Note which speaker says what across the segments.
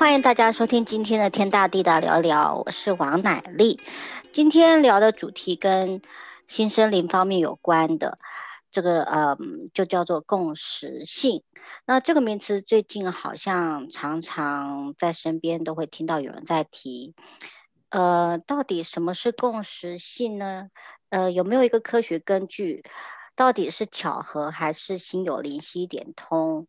Speaker 1: 欢迎大家收听今天的天大地大聊聊，我是王乃丽。今天聊的主题跟新森林方面有关的，这个呃，就叫做共识性。那这个名词最近好像常常在身边都会听到有人在提。呃，到底什么是共识性呢？呃，有没有一个科学根据？到底是巧合还是心有灵犀一点通？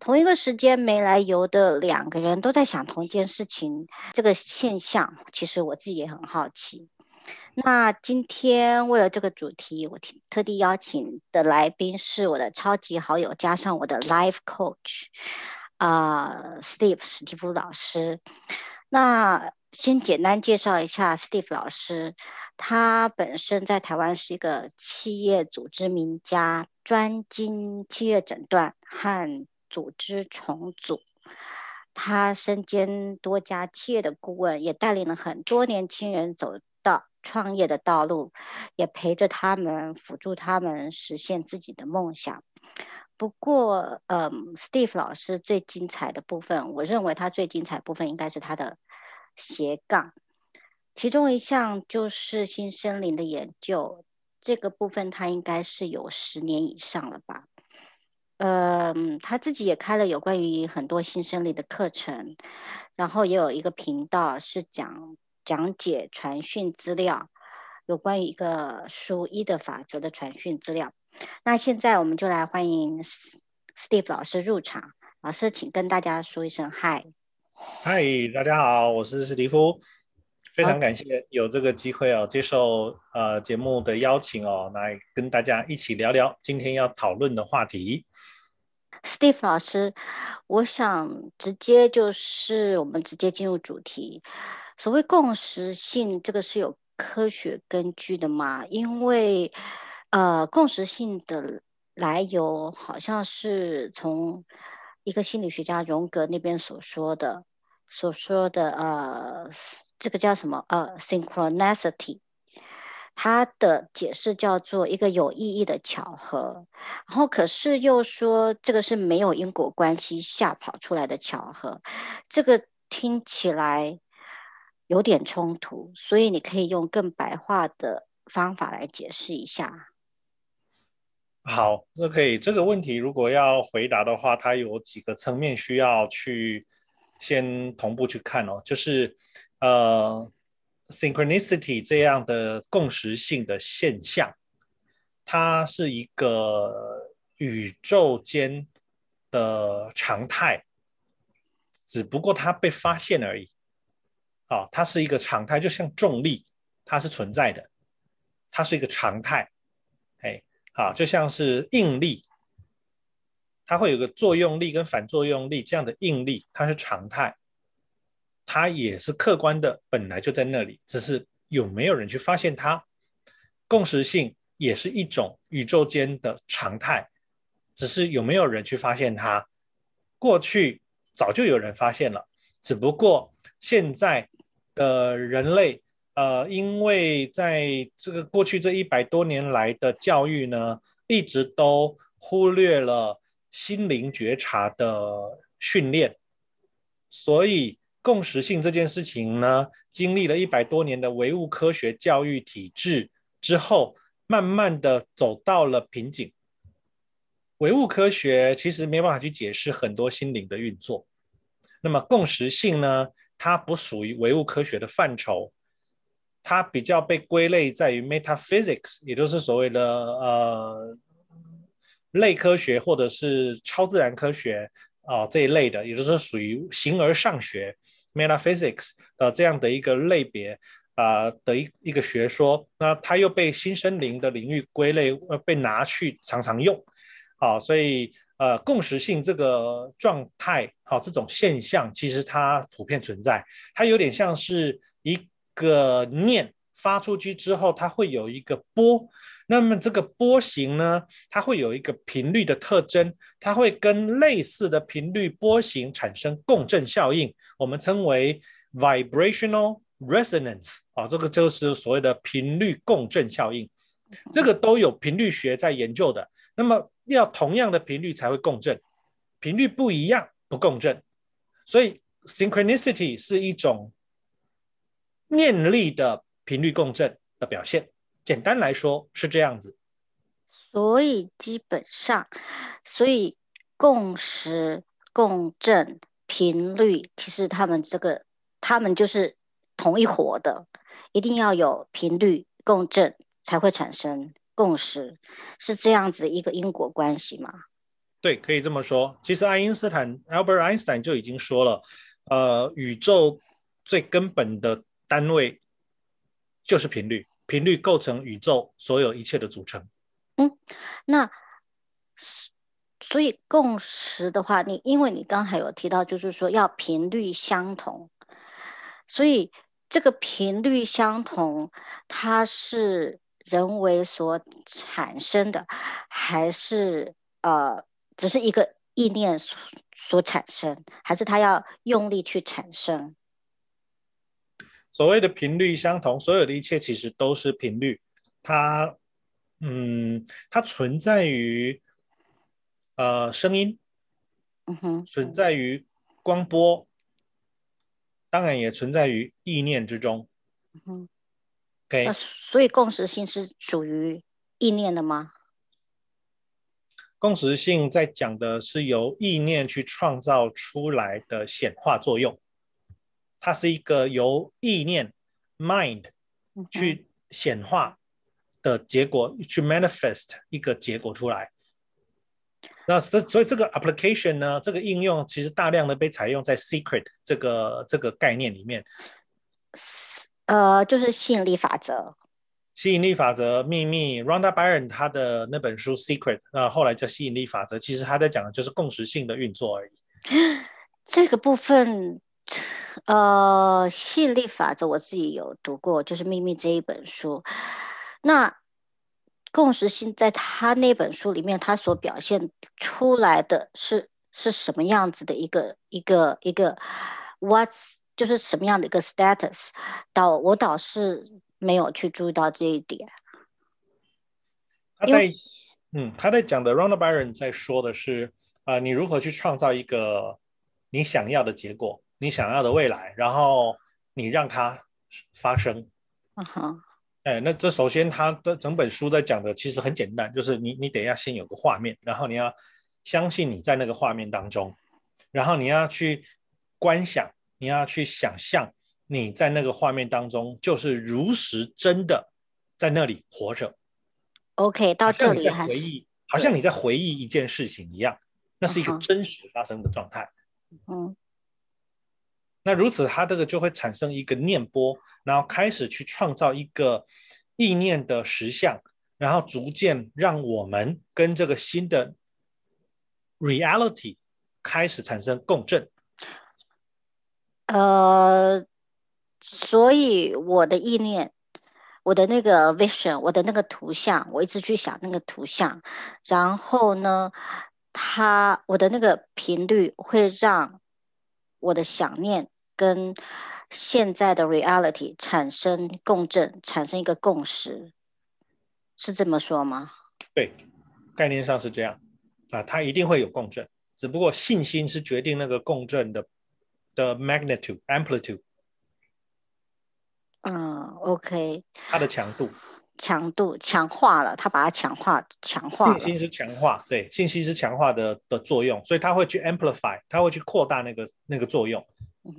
Speaker 1: 同一个时间没来由的两个人都在想同一件事情，这个现象其实我自己也很好奇。那今天为了这个主题，我特地邀请的来宾是我的超级好友，加上我的 life coach 啊、呃，Steve 史蒂夫老师。那先简单介绍一下 Steve 老师，他本身在台湾是一个企业组织名家，专精企业诊断和组织重组，他身兼多家企业的顾问，也带领了很多年轻人走到创业的道路，也陪着他们，辅助他们实现自己的梦想。不过，嗯，Steve 老师最精彩的部分，我认为他最精彩部分应该是他的斜杠，其中一项就是新森林的研究，这个部分他应该是有十年以上了吧。嗯，他自己也开了有关于很多新生理的课程，然后也有一个频道是讲讲解传讯资料，有关于一个数一的法则的传讯资料。那现在我们就来欢迎 Steve 老师入场，老师请跟大家说一声嗨。
Speaker 2: 嗨，大家好，我是史蒂夫，非常感谢有这个机会哦，接受呃节目的邀请哦，来跟大家一起聊聊今天要讨论的话题。
Speaker 1: Steve 老师，我想直接就是我们直接进入主题。所谓共识性，这个是有科学根据的吗？因为呃，共识性的来由好像是从一个心理学家荣格那边所说的，所说的呃，这个叫什么呃，synchronicity。它的解释叫做一个有意义的巧合，然后可是又说这个是没有因果关系下跑出来的巧合，这个听起来有点冲突，所以你可以用更白话的方法来解释一下。
Speaker 2: 好，这可以。这个问题如果要回答的话，它有几个层面需要去先同步去看哦，就是呃。Synchronicity 这样的共识性的现象，它是一个宇宙间的常态，只不过它被发现而已。啊，它是一个常态，就像重力，它是存在的，它是一个常态。哎，好，就像是应力，它会有个作用力跟反作用力这样的应力，它是常态。它也是客观的，本来就在那里，只是有没有人去发现它。共识性也是一种宇宙间的常态，只是有没有人去发现它。过去早就有人发现了，只不过现在的人类，呃，因为在这个过去这一百多年来的教育呢，一直都忽略了心灵觉察的训练，所以。共识性这件事情呢，经历了一百多年的唯物科学教育体制之后，慢慢的走到了瓶颈。唯物科学其实没办法去解释很多心灵的运作，那么共识性呢，它不属于唯物科学的范畴，它比较被归类在于 metaphysics，也就是所谓的呃类科学或者是超自然科学啊、这一类的，也就是属于形而上学。Metaphysics 的这样的一个类别啊、的一一个学说，那它又被新生灵的领域归类，呃，被拿去常常用，好、所以呃，共识性这个状态，好、这种现象其实它普遍存在，它有点像是一个念发出去之后，它会有一个波。那么这个波形呢，它会有一个频率的特征，它会跟类似的频率波形产生共振效应，我们称为 vibrational resonance 啊，这个就是所谓的频率共振效应，这个都有频率学在研究的。那么要同样的频率才会共振，频率不一样不共振，所以 synchronicity 是一种念力的频率共振的表现。简单来说是这样子。
Speaker 1: 所以基本上，所以共识、共振、频率，其实他们这个，他们就是同一伙的，一定要有频率共振才会产生共识，是这样子一个因果关系吗？
Speaker 2: 对，可以这么说。其实爱因斯坦 Albert Einstein 就已经说了，呃，宇宙最根本的单位就是频率，频率构成宇宙所有一切的组成。
Speaker 1: 嗯，那所以共识的话，你因为你刚才有提到，就是说要频率相同，所以这个频率相同，它是人为所产生的，还是呃，只是一个意念所所产生，还是它要用力去产生？
Speaker 2: 所谓的频率相同，所有的一切其实都是频率，它。嗯，它存在于呃声音，
Speaker 1: 嗯哼，
Speaker 2: 存在于光波，当然也存在于意念之中。
Speaker 1: 嗯哼
Speaker 2: ，OK，
Speaker 1: 所以共识性是属于意念的吗？
Speaker 2: 共识性在讲的是由意念去创造出来的显化作用，它是一个由意念 mind 去显化。的结果去 manifest 一个结果出来，那这所以这个 application 呢，这个应用其实大量的被采用在 secret 这个这个概念里面，
Speaker 1: 呃，就是吸引力法则，
Speaker 2: 吸引力法则秘密，Rhonda Byrne 他的那本书 secret，那后来叫吸引力法则，其实他在讲的就是共识性的运作而已。
Speaker 1: 这个部分，呃，吸引力法则我自己有读过，就是秘密这一本书。那共识性在他那本书里面，他所表现出来的是是什么样子的一个一个一个 what's 就是什么样的一个 status？倒我倒是没有去注意到这一点。
Speaker 2: 他在嗯，他在讲的 Rhonda Byrne 在说的是啊、呃，你如何去创造一个你想要的结果，你想要的未来，然后你让它发生。
Speaker 1: 嗯哼。
Speaker 2: 哎，那这首先，他的整本书在讲的其实很简单，就是你你得要先有个画面，然后你要相信你在那个画面当中，然后你要去观想，你要去想象你在那个画面当中就是如实真的在那里活着。
Speaker 1: OK，到这里
Speaker 2: 还回忆，好像你在回忆一件事情一样，那是一个真实发生的状态。
Speaker 1: 嗯。
Speaker 2: 那如此，它这个就会产生一个念波，然后开始去创造一个意念的实相，然后逐渐让我们跟这个新的 reality 开始产生共振。
Speaker 1: 呃，所以我的意念，我的那个 vision，我的那个图像，我一直去想那个图像，然后呢，它我的那个频率会让我的想念。跟现在的 reality 产生共振，产生一个共识，是这么说吗？
Speaker 2: 对，概念上是这样啊，它一定会有共振，只不过信心是决定那个共振的的 magnitude amplitude。
Speaker 1: 嗯，OK。
Speaker 2: 它的强度。
Speaker 1: 强度强化了，它把它强化强化。
Speaker 2: 信心是强化，对，信心是强化的的作用，所以它会去 amplify，它会去扩大那个那个作用。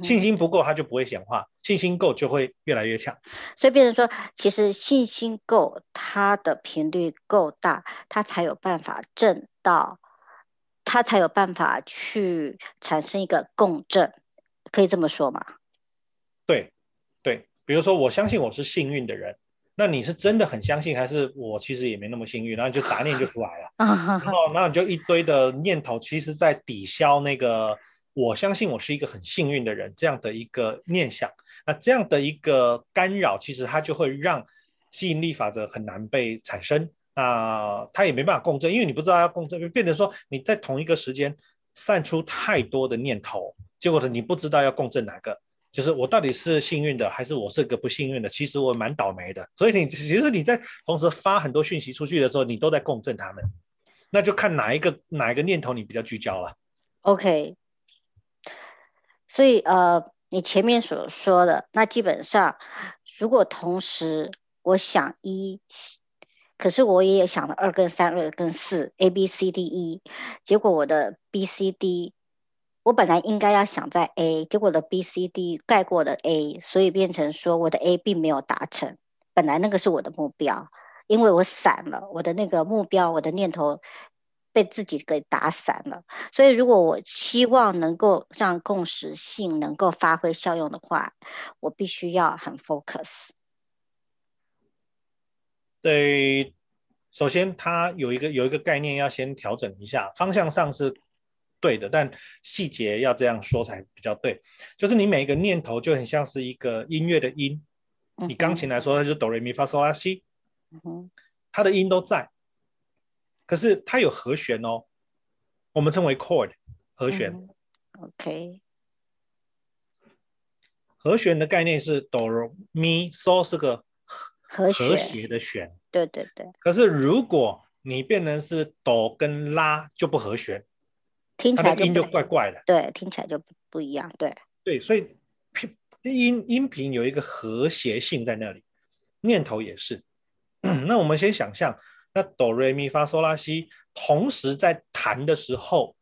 Speaker 2: 信心不够，他就不会显化；信心够，就会越来越强。
Speaker 1: 所以变成说，其实信心够，它的频率够大，它才有办法震到，它才有办法去产生一个共振，可以这么说吗？
Speaker 2: 对，对。比如说，我相信我是幸运的人，那你是真的很相信，还是我其实也没那么幸运？然后就杂念就出来了，然后然后你就一堆的念头，其实在抵消那个。我相信我是一个很幸运的人，这样的一个念想，那这样的一个干扰，其实它就会让吸引力法则很难被产生。那它也没办法共振，因为你不知道要共振，就变成说你在同一个时间散出太多的念头，结果是你不知道要共振哪个，就是我到底是幸运的，还是我是个不幸运的？其实我蛮倒霉的。所以你其实你在同时发很多讯息出去的时候，你都在共振他们，那就看哪一个哪一个念头你比较聚焦了。
Speaker 1: OK。所以呃，你前面所说的，那基本上，如果同时我想一，可是我也想了二跟三、二跟四，A B C D E，结果我的 B C D，我本来应该要想在 A，结果的 B C D 盖过了 A，所以变成说我的 A 并没有达成，本来那个是我的目标，因为我散了，我的那个目标，我的念头。被自己给打散了，所以如果我希望能够让共识性能够发挥效用的话，我必须要很 focus。
Speaker 2: 对，首先它有一个有一个概念要先调整一下，方向上是对的，但细节要这样说才比较对。就是你每一个念头就很像是一个音乐的音，以钢琴来说，它就是哆来咪发嗦拉西，它的音都在。可是它有和弦哦，我们称为 chord 和弦。
Speaker 1: 嗯、OK，
Speaker 2: 和弦的概念是哆咪嗦是个和和谐的弦。
Speaker 1: 对对对。
Speaker 2: 可是如果你变成是哆跟拉就不和弦，
Speaker 1: 听起来
Speaker 2: 音就怪怪的。
Speaker 1: 对，听起来就不不一样。对
Speaker 2: 对，所以音音频有一个和谐性在那里，念头也是。那我们先想象。那哆瑞咪发嗦拉西同时在弹的时候，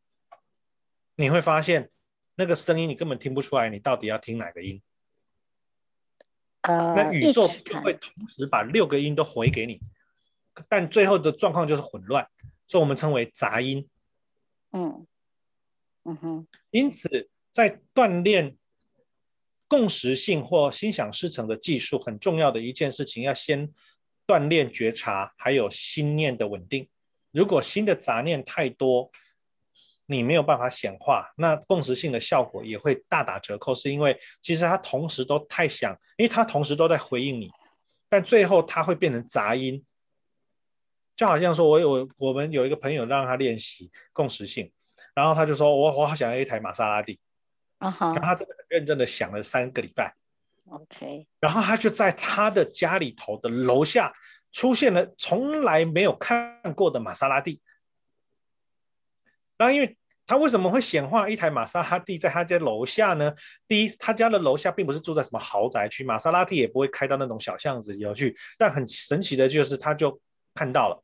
Speaker 2: 你会发现那个声音你根本听不出来，你到底要听哪个音？
Speaker 1: 呃，
Speaker 2: 那宇宙就会同时把六个音都回给你，但最后的状况就是混乱，所以我们称为杂音。
Speaker 1: 嗯嗯哼。
Speaker 2: 因此，在锻炼共识性或心想事成的技术，很重要的一件事情，要先。锻炼觉察，还有心念的稳定。如果心的杂念太多，你没有办法显化，那共识性的效果也会大打折扣。是因为其实他同时都太想，因为他同时都在回应你，但最后他会变成杂音。就好像说，我有我们有一个朋友让他练习共识性，然后他就说我我好想要一台玛莎拉蒂
Speaker 1: 啊哈，
Speaker 2: 然后他真的很认真的想了三个礼拜。
Speaker 1: OK，
Speaker 2: 然后他就在他的家里头的楼下出现了从来没有看过的玛莎拉蒂。那因为他为什么会显化一台玛莎拉蒂在他家楼下呢？第一，他家的楼下并不是住在什么豪宅区，玛莎拉蒂也不会开到那种小巷子里头去。但很神奇的就是，他就看到了。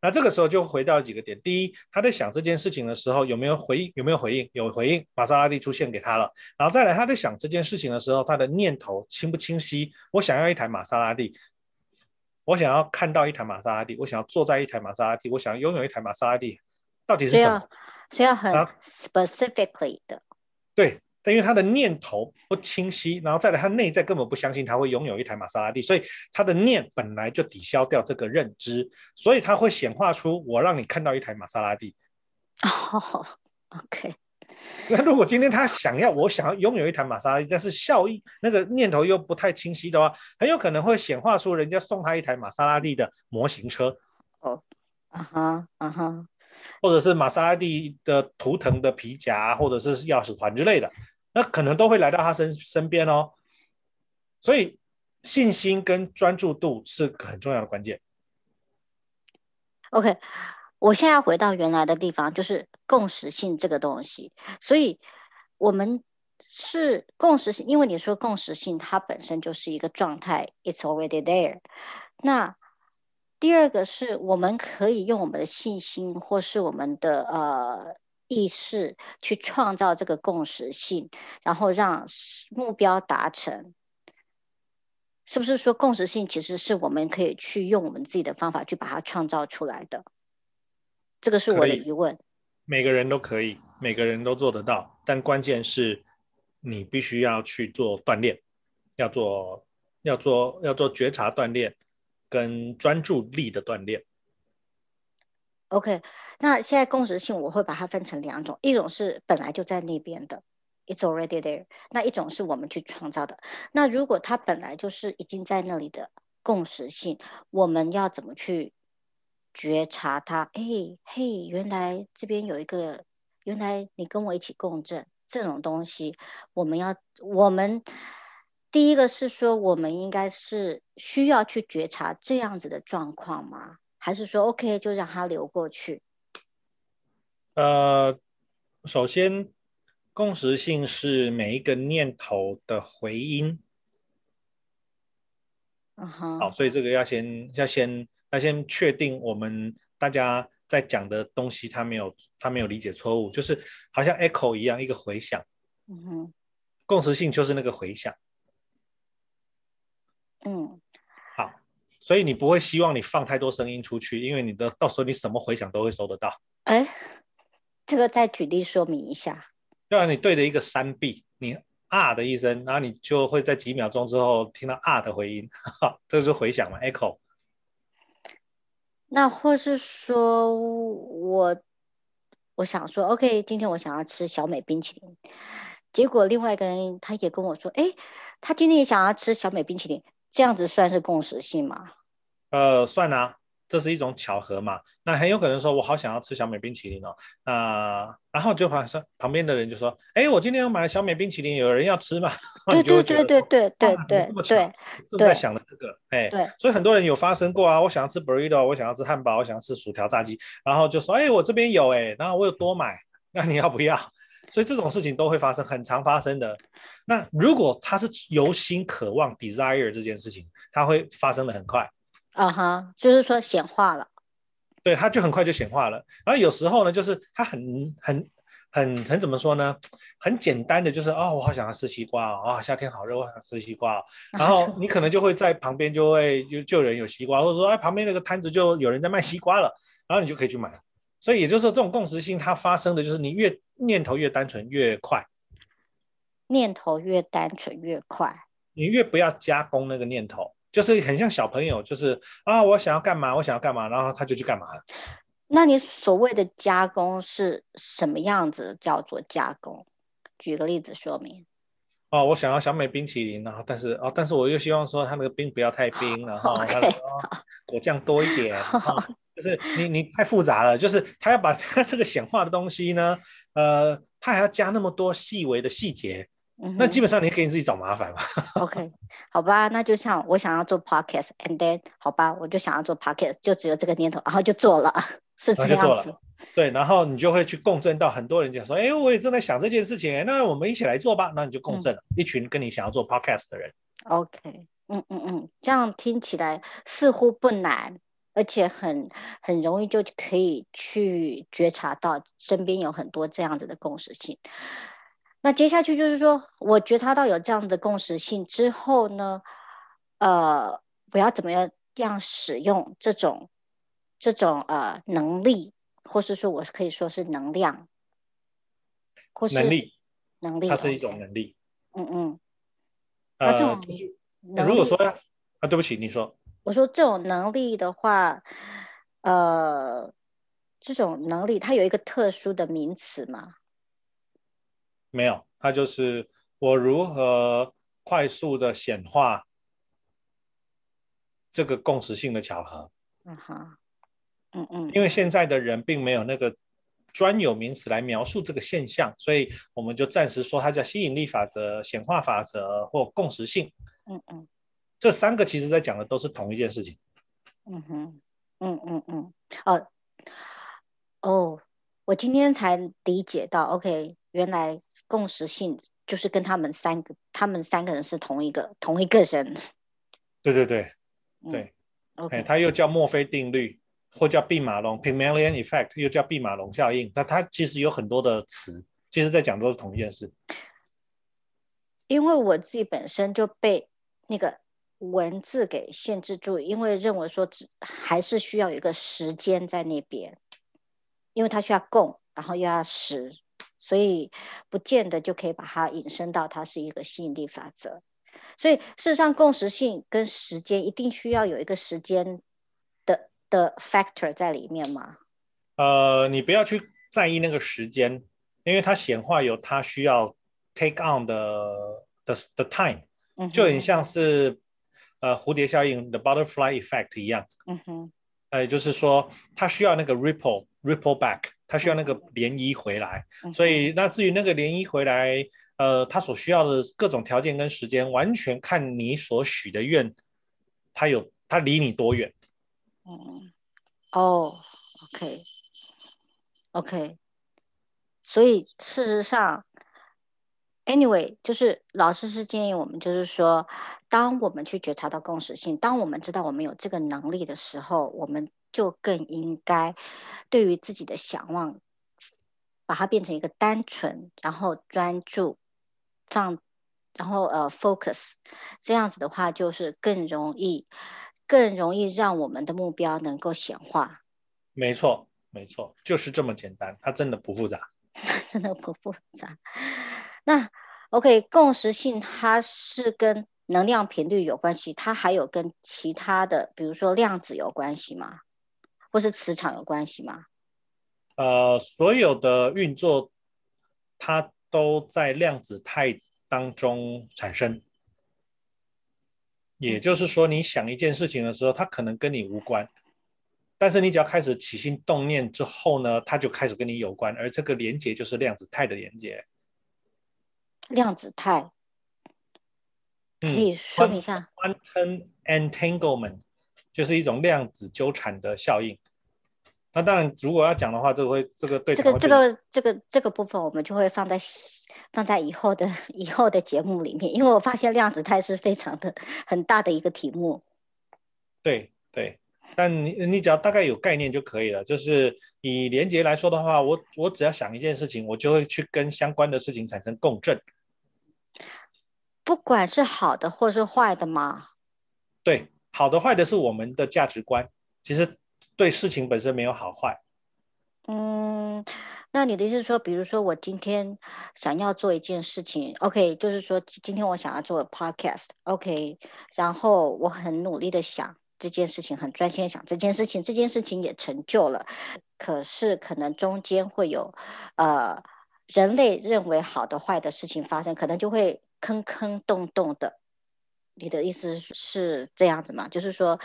Speaker 2: 好。那这个时候就回到几个点：第一，他在想这件事情的时候有没有回应？有没有回应？有回应，玛莎拉蒂出现给他了。然后再来，他在想这件事情的时候，他的念头清不清晰？我想要一台玛莎拉蒂，我想要看到一台玛莎拉蒂，我想要坐在一台玛莎拉蒂，我想要拥有一台玛莎拉蒂，到底是什么？
Speaker 1: 所以要很 specifically 的。
Speaker 2: 对。因为他的念头不清晰，然后再来他内在根本不相信他会拥有一台玛莎拉蒂，所以他的念本来就抵消掉这个认知，所以他会显化出我让你看到一台玛莎拉蒂。
Speaker 1: 哦、oh，OK。
Speaker 2: 那如果今天他想要我想要拥有一台玛莎拉蒂，但是效益那个念头又不太清晰的话，很有可能会显化出人家送他一台玛莎拉蒂的模型车。
Speaker 1: 哦，啊哈，啊哈。
Speaker 2: 或者是玛莎拉蒂的图腾的皮夹，或者是钥匙环之类的。那可能都会来到他身身边哦，所以信心跟专注度是很重要的关键。
Speaker 1: OK，我现在要回到原来的地方，就是共识性这个东西。所以我们是共识性，因为你说共识性，它本身就是一个状态，It's already there。那第二个是我们可以用我们的信心，或是我们的呃。意识去创造这个共识性，然后让目标达成，是不是说共识性其实是我们可以去用我们自己的方法去把它创造出来的？这个是我的疑问。
Speaker 2: 每个人都可以，每个人都做得到，但关键是你必须要去做锻炼，要做要做要做觉察锻炼跟专注力的锻炼。
Speaker 1: OK，那现在共识性我会把它分成两种，一种是本来就在那边的，It's already there；那一种是我们去创造的。那如果它本来就是已经在那里的共识性，我们要怎么去觉察它？哎嘿，原来这边有一个，原来你跟我一起共振这种东西，我们要我们第一个是说，我们应该是需要去觉察这样子的状况吗？还是说 OK，就让它流过去。
Speaker 2: 呃，首先，共识性是每一个念头的回音。
Speaker 1: 嗯哼。
Speaker 2: 好，所以这个要先要先要先确定我们大家在讲的东西，他没有他没有理解错误，就是好像 echo 一样，一个回响。
Speaker 1: 嗯哼。
Speaker 2: 共识性就是那个回响。
Speaker 1: 嗯。
Speaker 2: 好，所以你不会希望你放太多声音出去，因为你的到时候你什么回响都会收得到。
Speaker 1: 哎，这个再举例说明一下。
Speaker 2: 要你对着一个山壁，你啊的一声，然后你就会在几秒钟之后听到啊的回音，哈哈，这就是回响嘛，echo。
Speaker 1: 那或是说我我想说，OK，今天我想要吃小美冰淇淋，结果另外一个人他也跟我说，哎，他今天也想要吃小美冰淇淋，这样子算是共识性吗？
Speaker 2: 呃，算啊。这是一种巧合嘛？那很有可能说，我好想要吃小美冰淇淋哦。那然后就旁说旁边的人就说：“哎，我今天又买了小美冰淇淋，有人要吃嘛？”
Speaker 1: 对对对对对对对，
Speaker 2: 这么巧，正在想的这个，哎，对。所以很多人有发生过啊，我想要吃 burrito，我想要吃汉堡，我想要吃薯条炸鸡，然后就说：“哎，我这边有哎，然后我有多买，那你要不要？”所以这种事情都会发生，很常发生的。那如果他是由心渴望 desire 这件事情，它会发生的很快。
Speaker 1: 啊哈，uh 就是说显化了，
Speaker 2: 对，它就很快就显化了。然后有时候呢，就是它很很很很怎么说呢？很简单的，就是哦，我好想要吃西瓜哦，啊，夏天好热，我想吃西瓜哦。然后你可能就会在旁边就会就就有人有西瓜，或者说哎，旁边那个摊子就有人在卖西瓜了，然后你就可以去买。所以也就是说，这种共识性它发生的就是你越念头越单纯越快，
Speaker 1: 念头越单纯越快，
Speaker 2: 你越不要加工那个念头。就是很像小朋友，就是啊，我想要干嘛，我想要干嘛，然后他就去干嘛了。
Speaker 1: 那你所谓的加工是什么样子？叫做加工？举个例子说明。
Speaker 2: 哦，我想要小美冰淇淋，然后但是哦，但是我又希望说它那个冰不要太冰，然后它的果酱多一点。哦、就是你你太复杂了，就是他要把他这个显化的东西呢，呃，他还要加那么多细微的细节。那基本上你给你自己找麻烦嘛。
Speaker 1: OK，好吧，那就像我想要做 Podcast，and then 好吧，我就想要做 Podcast，就只有这个念头，然后就做了，是这样子。
Speaker 2: 对，然后你就会去共振到很多人讲说，哎，我也正在想这件事情，那我们一起来做吧。那你就共振了，嗯、一群跟你想要做 Podcast 的人。
Speaker 1: OK，嗯嗯嗯，这样听起来似乎不难，而且很很容易就可以去觉察到身边有很多这样子的共识性。那接下去就是说，我觉察到有这样的共识性之后呢，呃，我要怎么样样使用这种这种呃能力，或是说我可以说是能量，或是
Speaker 2: 能力，
Speaker 1: 能力，
Speaker 2: 它是一种能力。
Speaker 1: 嗯嗯。
Speaker 2: 呃，这种如果说啊，对不起，你说。
Speaker 1: 我说这种能力的话，呃，这种能力它有一个特殊的名词吗？
Speaker 2: 没有，它就是我如何快速的显化这个共识性的巧合。
Speaker 1: 嗯哼，嗯嗯，
Speaker 2: 因为现在的人并没有那个专有名词来描述这个现象，所以我们就暂时说它叫吸引力法则、显化法则或共识性。
Speaker 1: 嗯嗯，
Speaker 2: 这三个其实在讲的都是同一件事情。
Speaker 1: 嗯哼，嗯嗯嗯，哦哦，我今天才理解到，OK，原来。共识性就是跟他们三个，他们三个人是同一个同一个人。
Speaker 2: 对 对对，对。OK，它又叫墨菲定律，或叫毕马龙 （Pygmalion Effect），又叫毕马龙效应。那它其实有很多的词，其实在讲都是同一件事。
Speaker 1: 因为我自己本身就被那个文字给限制住，因为认为说只还是需要有一个时间在那边，因为它需要供，然后又要时。所以不见得就可以把它引申到它是一个吸引力法则。所以事实上，共识性跟时间一定需要有一个时间的的 factor 在里面吗？
Speaker 2: 呃，你不要去在意那个时间，因为它显化有它需要 take on 的的的 time，就很像是呃蝴蝶效应 the butterfly effect 一样。
Speaker 1: 嗯哼，
Speaker 2: 呃，就是说它需要那个 ripple ripple back。它需要那个涟漪回来，嗯、所以那至于那个涟漪回来，呃，它所需要的各种条件跟时间，完全看你所许的愿，它有它离你多远。
Speaker 1: 嗯，哦，OK，OK，所以事实上，Anyway，就是老师是建议我们，就是说，当我们去觉察到共识性，当我们知道我们有这个能力的时候，我们就更应该对于自己的想望，把它变成一个单纯，然后专注，放，然后呃 focus，这样子的话，就是更容易，更容易让我们的目标能够显化。
Speaker 2: 没错，没错，就是这么简单，它真的不复杂，
Speaker 1: 真的不复杂。那 OK，共识性它是跟能量频率有关系，它还有跟其他的，比如说量子有关系吗？或是磁场有关系吗？
Speaker 2: 呃，所有的运作它都在量子态当中产生，也就是说，你想一件事情的时候，它可能跟你无关，但是你只要开始起心动念之后呢，它就开始跟你有关，而这个连接就是量子态的连接。
Speaker 1: 量子态可以说明一下。
Speaker 2: Quantum entanglement 就是一种量子纠缠的效应。那当然，如果要讲的话，这个会这个对
Speaker 1: 这个这个这个这个部分，我们就会放在放在以后的以后的节目里面，因为我发现量子态是非常的很大的一个题目。
Speaker 2: 对对，但你你只要大概有概念就可以了。就是以连结来说的话，我我只要想一件事情，我就会去跟相关的事情产生共振。
Speaker 1: 不管是好的或是坏的吗？
Speaker 2: 对，好的坏的是我们的价值观，其实对事情本身没有好坏。
Speaker 1: 嗯，那你的意思是说，比如说我今天想要做一件事情，OK，就是说今天我想要做 Podcast，OK，然后我很努力的想这件事情，很专心的想这件事情，这件事情也成就了，可是可能中间会有呃人类认为好的坏的事情发生，可能就会。坑坑洞洞的，你的意思是这样子吗？就是说，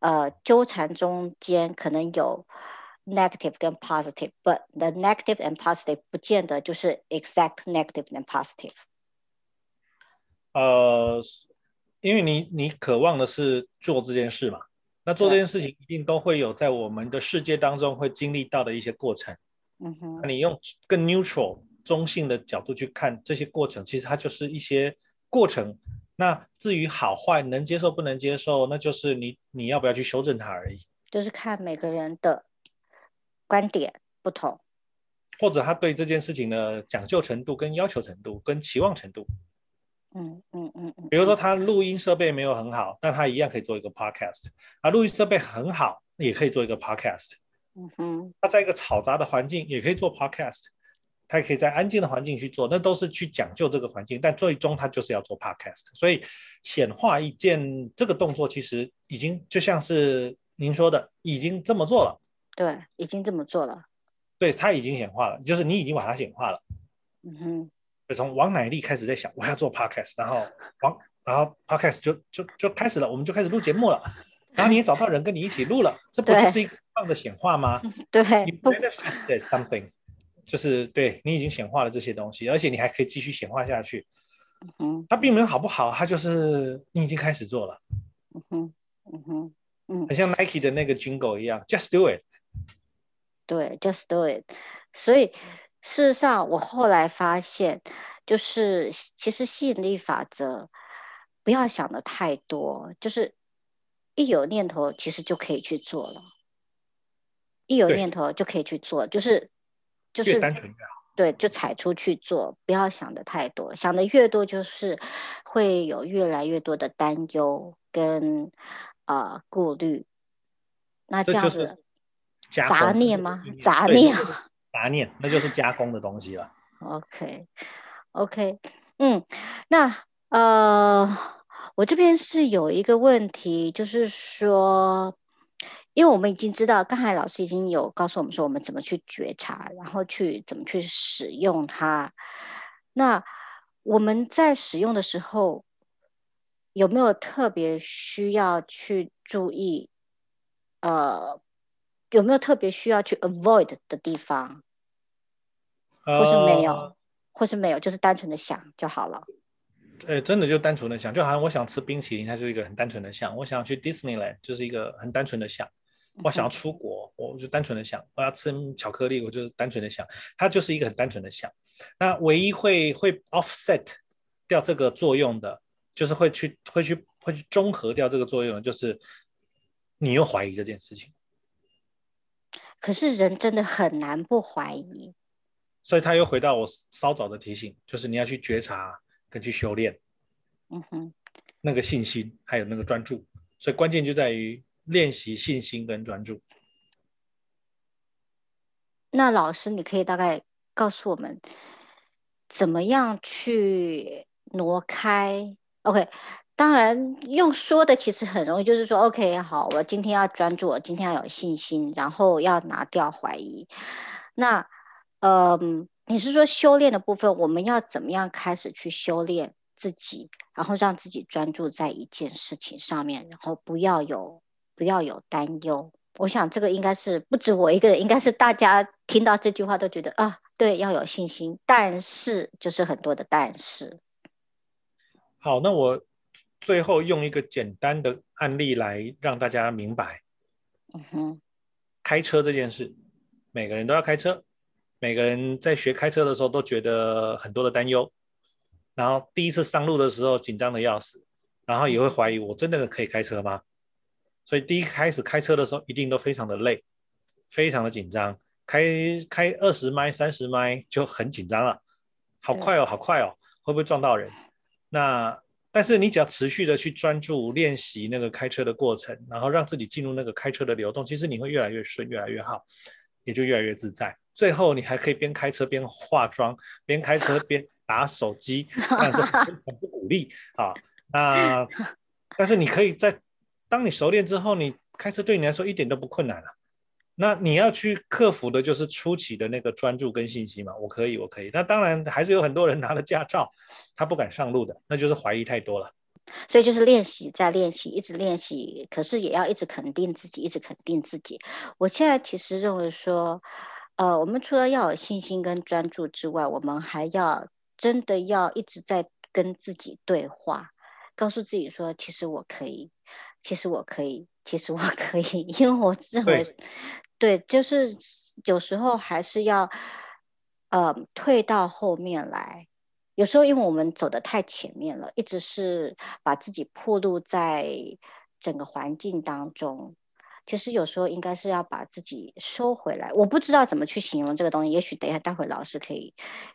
Speaker 1: 呃，纠缠中间可能有 negative 跟 positive，but the negative and positive 不见得就是 exact negative and positive。
Speaker 2: 呃，因为你你渴望的是做这件事嘛，那做这件事情一定都会有在我们的世界当中会经历到的一些过程。
Speaker 1: 嗯哼，
Speaker 2: 你用更 neutral。中性的角度去看这些过程，其实它就是一些过程。那至于好坏，能接受不能接受，那就是你你要不要去修正它而已。
Speaker 1: 就是看每个人的观点不同，
Speaker 2: 或者他对这件事情的讲究程度、跟要求程度、跟期望程度。
Speaker 1: 嗯嗯嗯嗯。
Speaker 2: 比如说他录音设备没有很好，但他一样可以做一个 podcast。啊，录音设备很好，也可以做一个 podcast。
Speaker 1: 嗯哼。
Speaker 2: 他在一个嘈杂的环境也可以做 podcast。他也可以在安静的环境去做，那都是去讲究这个环境，但最终他就是要做 podcast。所以显化一件这个动作，其实已经就像是您说的，已经这么做了。
Speaker 1: 对，已经这么做了。
Speaker 2: 对，他已经显化了，就是你已经把它显化了。
Speaker 1: 嗯哼。
Speaker 2: 就从王乃丽开始在想，我要做 podcast，然后王，然后 podcast 就就就开始了，我们就开始录节目了。然后你也找到人跟你一起录了，这不就是一个棒的显化吗？
Speaker 1: 对。
Speaker 2: 你 manifested something。就是对你已经显化了这些东西，而且你还可以继续显化下去。
Speaker 1: 嗯，
Speaker 2: 它并没有好不好，它就是你已经开始做了。
Speaker 1: 嗯哼，嗯哼，嗯，
Speaker 2: 很像 Nike 的那个 Jingle 一样，Just do it。
Speaker 1: 对，Just do it。所以事实上，我后来发现，就是其实吸引力法则不要想的太多，就是一有念头，其实就可以去做了。一有念头就可以去做，就是。就是
Speaker 2: 越单纯越好，
Speaker 1: 对，就踩出去做，不要想的太多，想的越多，就是会有越来越多的担忧跟啊、呃、顾虑。那这样子，杂念吗？杂念，
Speaker 2: 杂念，那就是加工的东西了。
Speaker 1: OK，OK，okay, okay, 嗯，那呃，我这边是有一个问题，就是说。因为我们已经知道，刚才老师已经有告诉我们说，我们怎么去觉察，然后去怎么去使用它。那我们在使用的时候，有没有特别需要去注意？呃，有没有特别需要去 avoid 的地方？或是没有，呃、或是没有，就是单纯的想就好了。
Speaker 2: 呃，真的就单纯的想，就好像我想吃冰淇淋，它是一个很单纯的想；我想去 Disneyland，就是一个很单纯的想。我想要出国，我就单纯的想，我要吃巧克力，我就单纯的想，它就是一个很单纯的想。那唯一会会 offset 掉这个作用的，就是会去会去会去中和掉这个作用，就是你又怀疑这件事情。
Speaker 1: 可是人真的很难不怀疑，
Speaker 2: 所以他又回到我稍早的提醒，就是你要去觉察跟去修炼，
Speaker 1: 嗯哼，
Speaker 2: 那个信心还有那个专注，所以关键就在于练习信心跟专注。
Speaker 1: 那老师，你可以大概告诉我们，怎么样去挪开？OK。当然，用说的其实很容易，就是说，OK，好，我今天要专注，我今天要有信心，然后要拿掉怀疑。那，嗯，你是说修炼的部分，我们要怎么样开始去修炼自己，然后让自己专注在一件事情上面，然后不要有不要有担忧。我想这个应该是不止我一个人，应该是大家听到这句话都觉得啊，对，要有信心，但是就是很多的但是。
Speaker 2: 好，那我。最后用一个简单的案例来让大家明白，
Speaker 1: 嗯哼，
Speaker 2: 开车这件事，每个人都要开车，每个人在学开车的时候都觉得很多的担忧，然后第一次上路的时候紧张的要死，然后也会怀疑我真的可以开车吗？所以第一开始开车的时候一定都非常的累，非常的紧张，开开二十迈、三十迈就很紧张了，好快哦，好快哦，会不会撞到人？那但是你只要持续的去专注练习那个开车的过程，然后让自己进入那个开车的流动，其实你会越来越顺，越来越好，也就越来越自在。最后你还可以边开车边化妆，边开车边打手机，那这很不鼓励啊。那但是你可以在当你熟练之后，你开车对你来说一点都不困难了。那你要去克服的就是初期的那个专注跟信心嘛。我可以，我可以。那当然还是有很多人拿了驾照，他不敢上路的，那就是怀疑太多了。
Speaker 1: 所以就是练习再练习，一直练习，可是也要一直肯定自己，一直肯定自己。我现在其实认为说，呃，我们除了要有信心跟专注之外，我们还要真的要一直在跟自己对话，告诉自己说，其实我可以，其实我可以，其实我 可以，因为我认为。对，就是有时候还是要，呃，退到后面来。有时候因为我们走的太前面了，一直是把自己暴露在整个环境当中。其实有时候应该是要把自己收回来。我不知道怎么去形容这个东西，也许等一下待会老师可以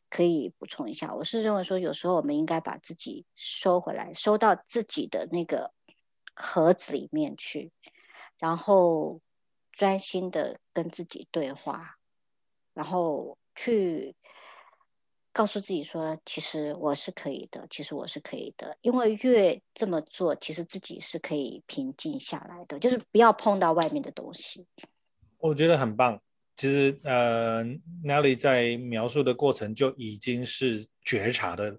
Speaker 1: 可以补充一下。我是认为说，有时候我们应该把自己收回来，收到自己的那个盒子里面去，然后。专心的跟自己对话，然后去告诉自己说：“其实我是可以的，其实我是可以的。”因为越这么做，其实自己是可以平静下来的，就是不要碰到外面的东西。
Speaker 2: 我觉得很棒。其实，呃，Nelly 在描述的过程就已经是觉察的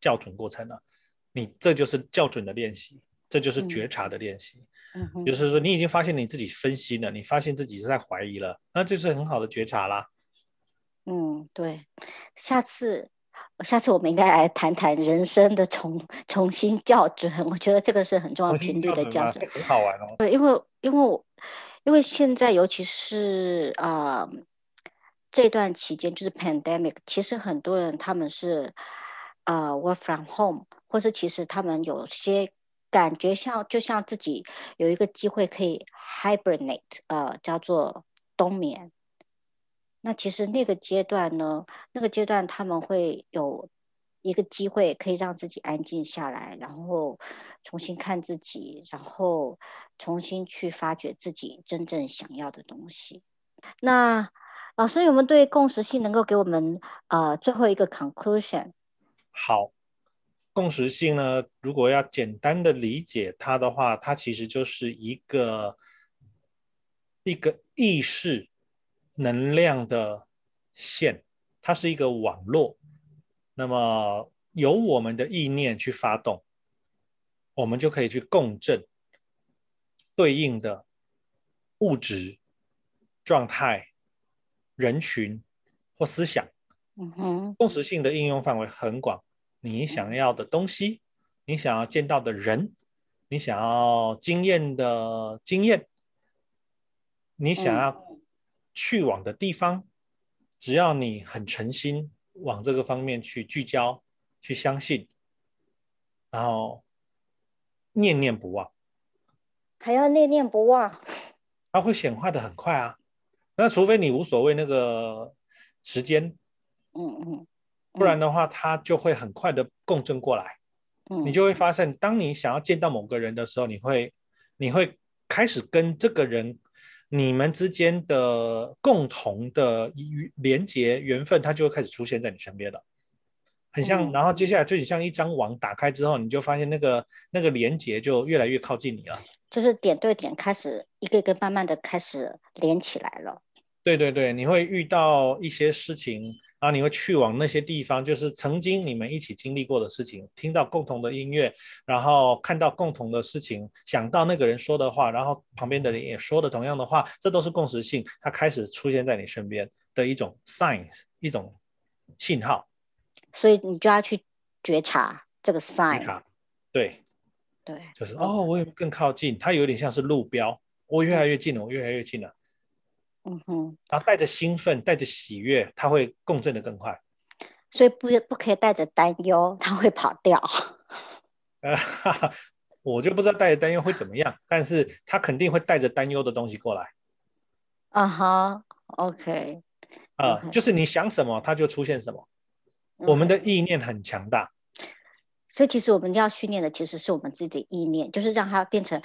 Speaker 2: 校准过程了。你这就是校准的练习，这就是觉察的练习。嗯就是说，你已经发现你自己分析了，你发现自己是在怀疑了，那就是很好的觉察啦。
Speaker 1: 嗯，对。下次，下次我们应该来谈谈人生的重重新校准。我觉得这个是很重要频率的校准，
Speaker 2: 很好玩哦。
Speaker 1: 对，因为因为因为现在尤其是啊、呃、这段期间就是 pandemic，其实很多人他们是啊、呃、work from home，或是其实他们有些。感觉像就像自己有一个机会可以 hibernate，呃，叫做冬眠。那其实那个阶段呢，那个阶段他们会有一个机会可以让自己安静下来，然后重新看自己，然后重新去发掘自己真正想要的东西。那老师有没有对共识性能够给我们呃最后一个 conclusion？
Speaker 2: 好。共识性呢，如果要简单的理解它的话，它其实就是一个一个意识能量的线，它是一个网络。那么由我们的意念去发动，我们就可以去共振对应的物质状态、人群或思想。
Speaker 1: 嗯哼，
Speaker 2: 共识性的应用范围很广。你想要的东西，你想要见到的人，你想要经验的经验，你想要去往的地方，嗯、只要你很诚心往这个方面去聚焦、去相信，然后念念不忘，
Speaker 1: 还要念念不忘，
Speaker 2: 它会显化的很快啊。那除非你无所谓那个时间，
Speaker 1: 嗯嗯，
Speaker 2: 不然的话，它就会很快的共振过来。嗯，你就会发现，当你想要见到某个人的时候，你会，你会开始跟这个人，你们之间的共同的连接缘分，它就会开始出现在你身边了。很像，然后接下来就像一张网打开之后，你就发现那个那个连接就越来越靠近你了。
Speaker 1: 就是点对点开始一个一个慢慢的开始连起来了。
Speaker 2: 对对对，你会遇到一些事情，然后你会去往那些地方，就是曾经你们一起经历过的事情，听到共同的音乐，然后看到共同的事情，想到那个人说的话，然后旁边的人也说的同样的话，这都是共识性，它开始出现在你身边的一种 sign，一种信号。
Speaker 1: 所以你就要去觉察这个 sign。
Speaker 2: 对，
Speaker 1: 对，
Speaker 2: 就是哦，我有更靠近，它有点像是路标，我越来越近了，我越来越近了。
Speaker 1: 嗯哼，
Speaker 2: 然后带着兴奋，带着喜悦，它会共振的更快。
Speaker 1: 所以不不可以带着担忧，它会跑掉。
Speaker 2: 呃，哈哈，我就不知道带着担忧会怎么样，但是他肯定会带着担忧的东西过来。
Speaker 1: 啊哈，OK。
Speaker 2: 啊，就是你想什么，它就出现什么。我们的意念很强大，
Speaker 1: 所以其实我们要训练的其实是我们自己的意念，就是让它变成，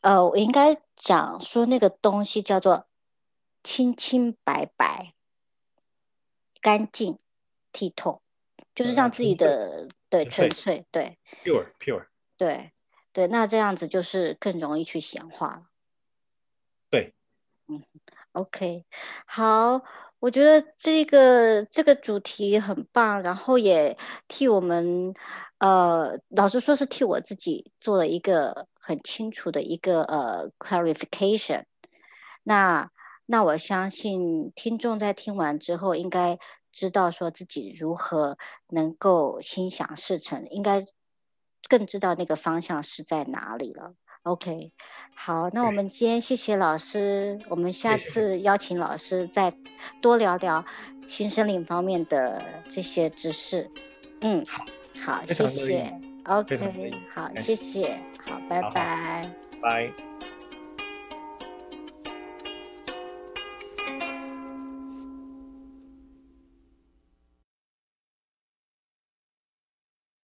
Speaker 1: 呃，我应该讲说那个东西叫做。清清白白、干净、剔透，就是让自己的对纯粹对
Speaker 2: pure pure
Speaker 1: 对对，那这样子就是更容易去显化了。
Speaker 2: 对，
Speaker 1: 嗯，OK，好，我觉得这个这个主题很棒，然后也替我们呃，老实说是替我自己做了一个很清楚的一个呃 clarification。那那我相信听众在听完之后，应该知道说自己如何能够心想事成，应该更知道那个方向是在哪里了。OK，好，那我们今天谢谢老师，我们下次邀请老师再多聊聊新生领方面的这些知识。嗯，好，好，谢谢。OK，好，谢谢，好，拜拜。拜。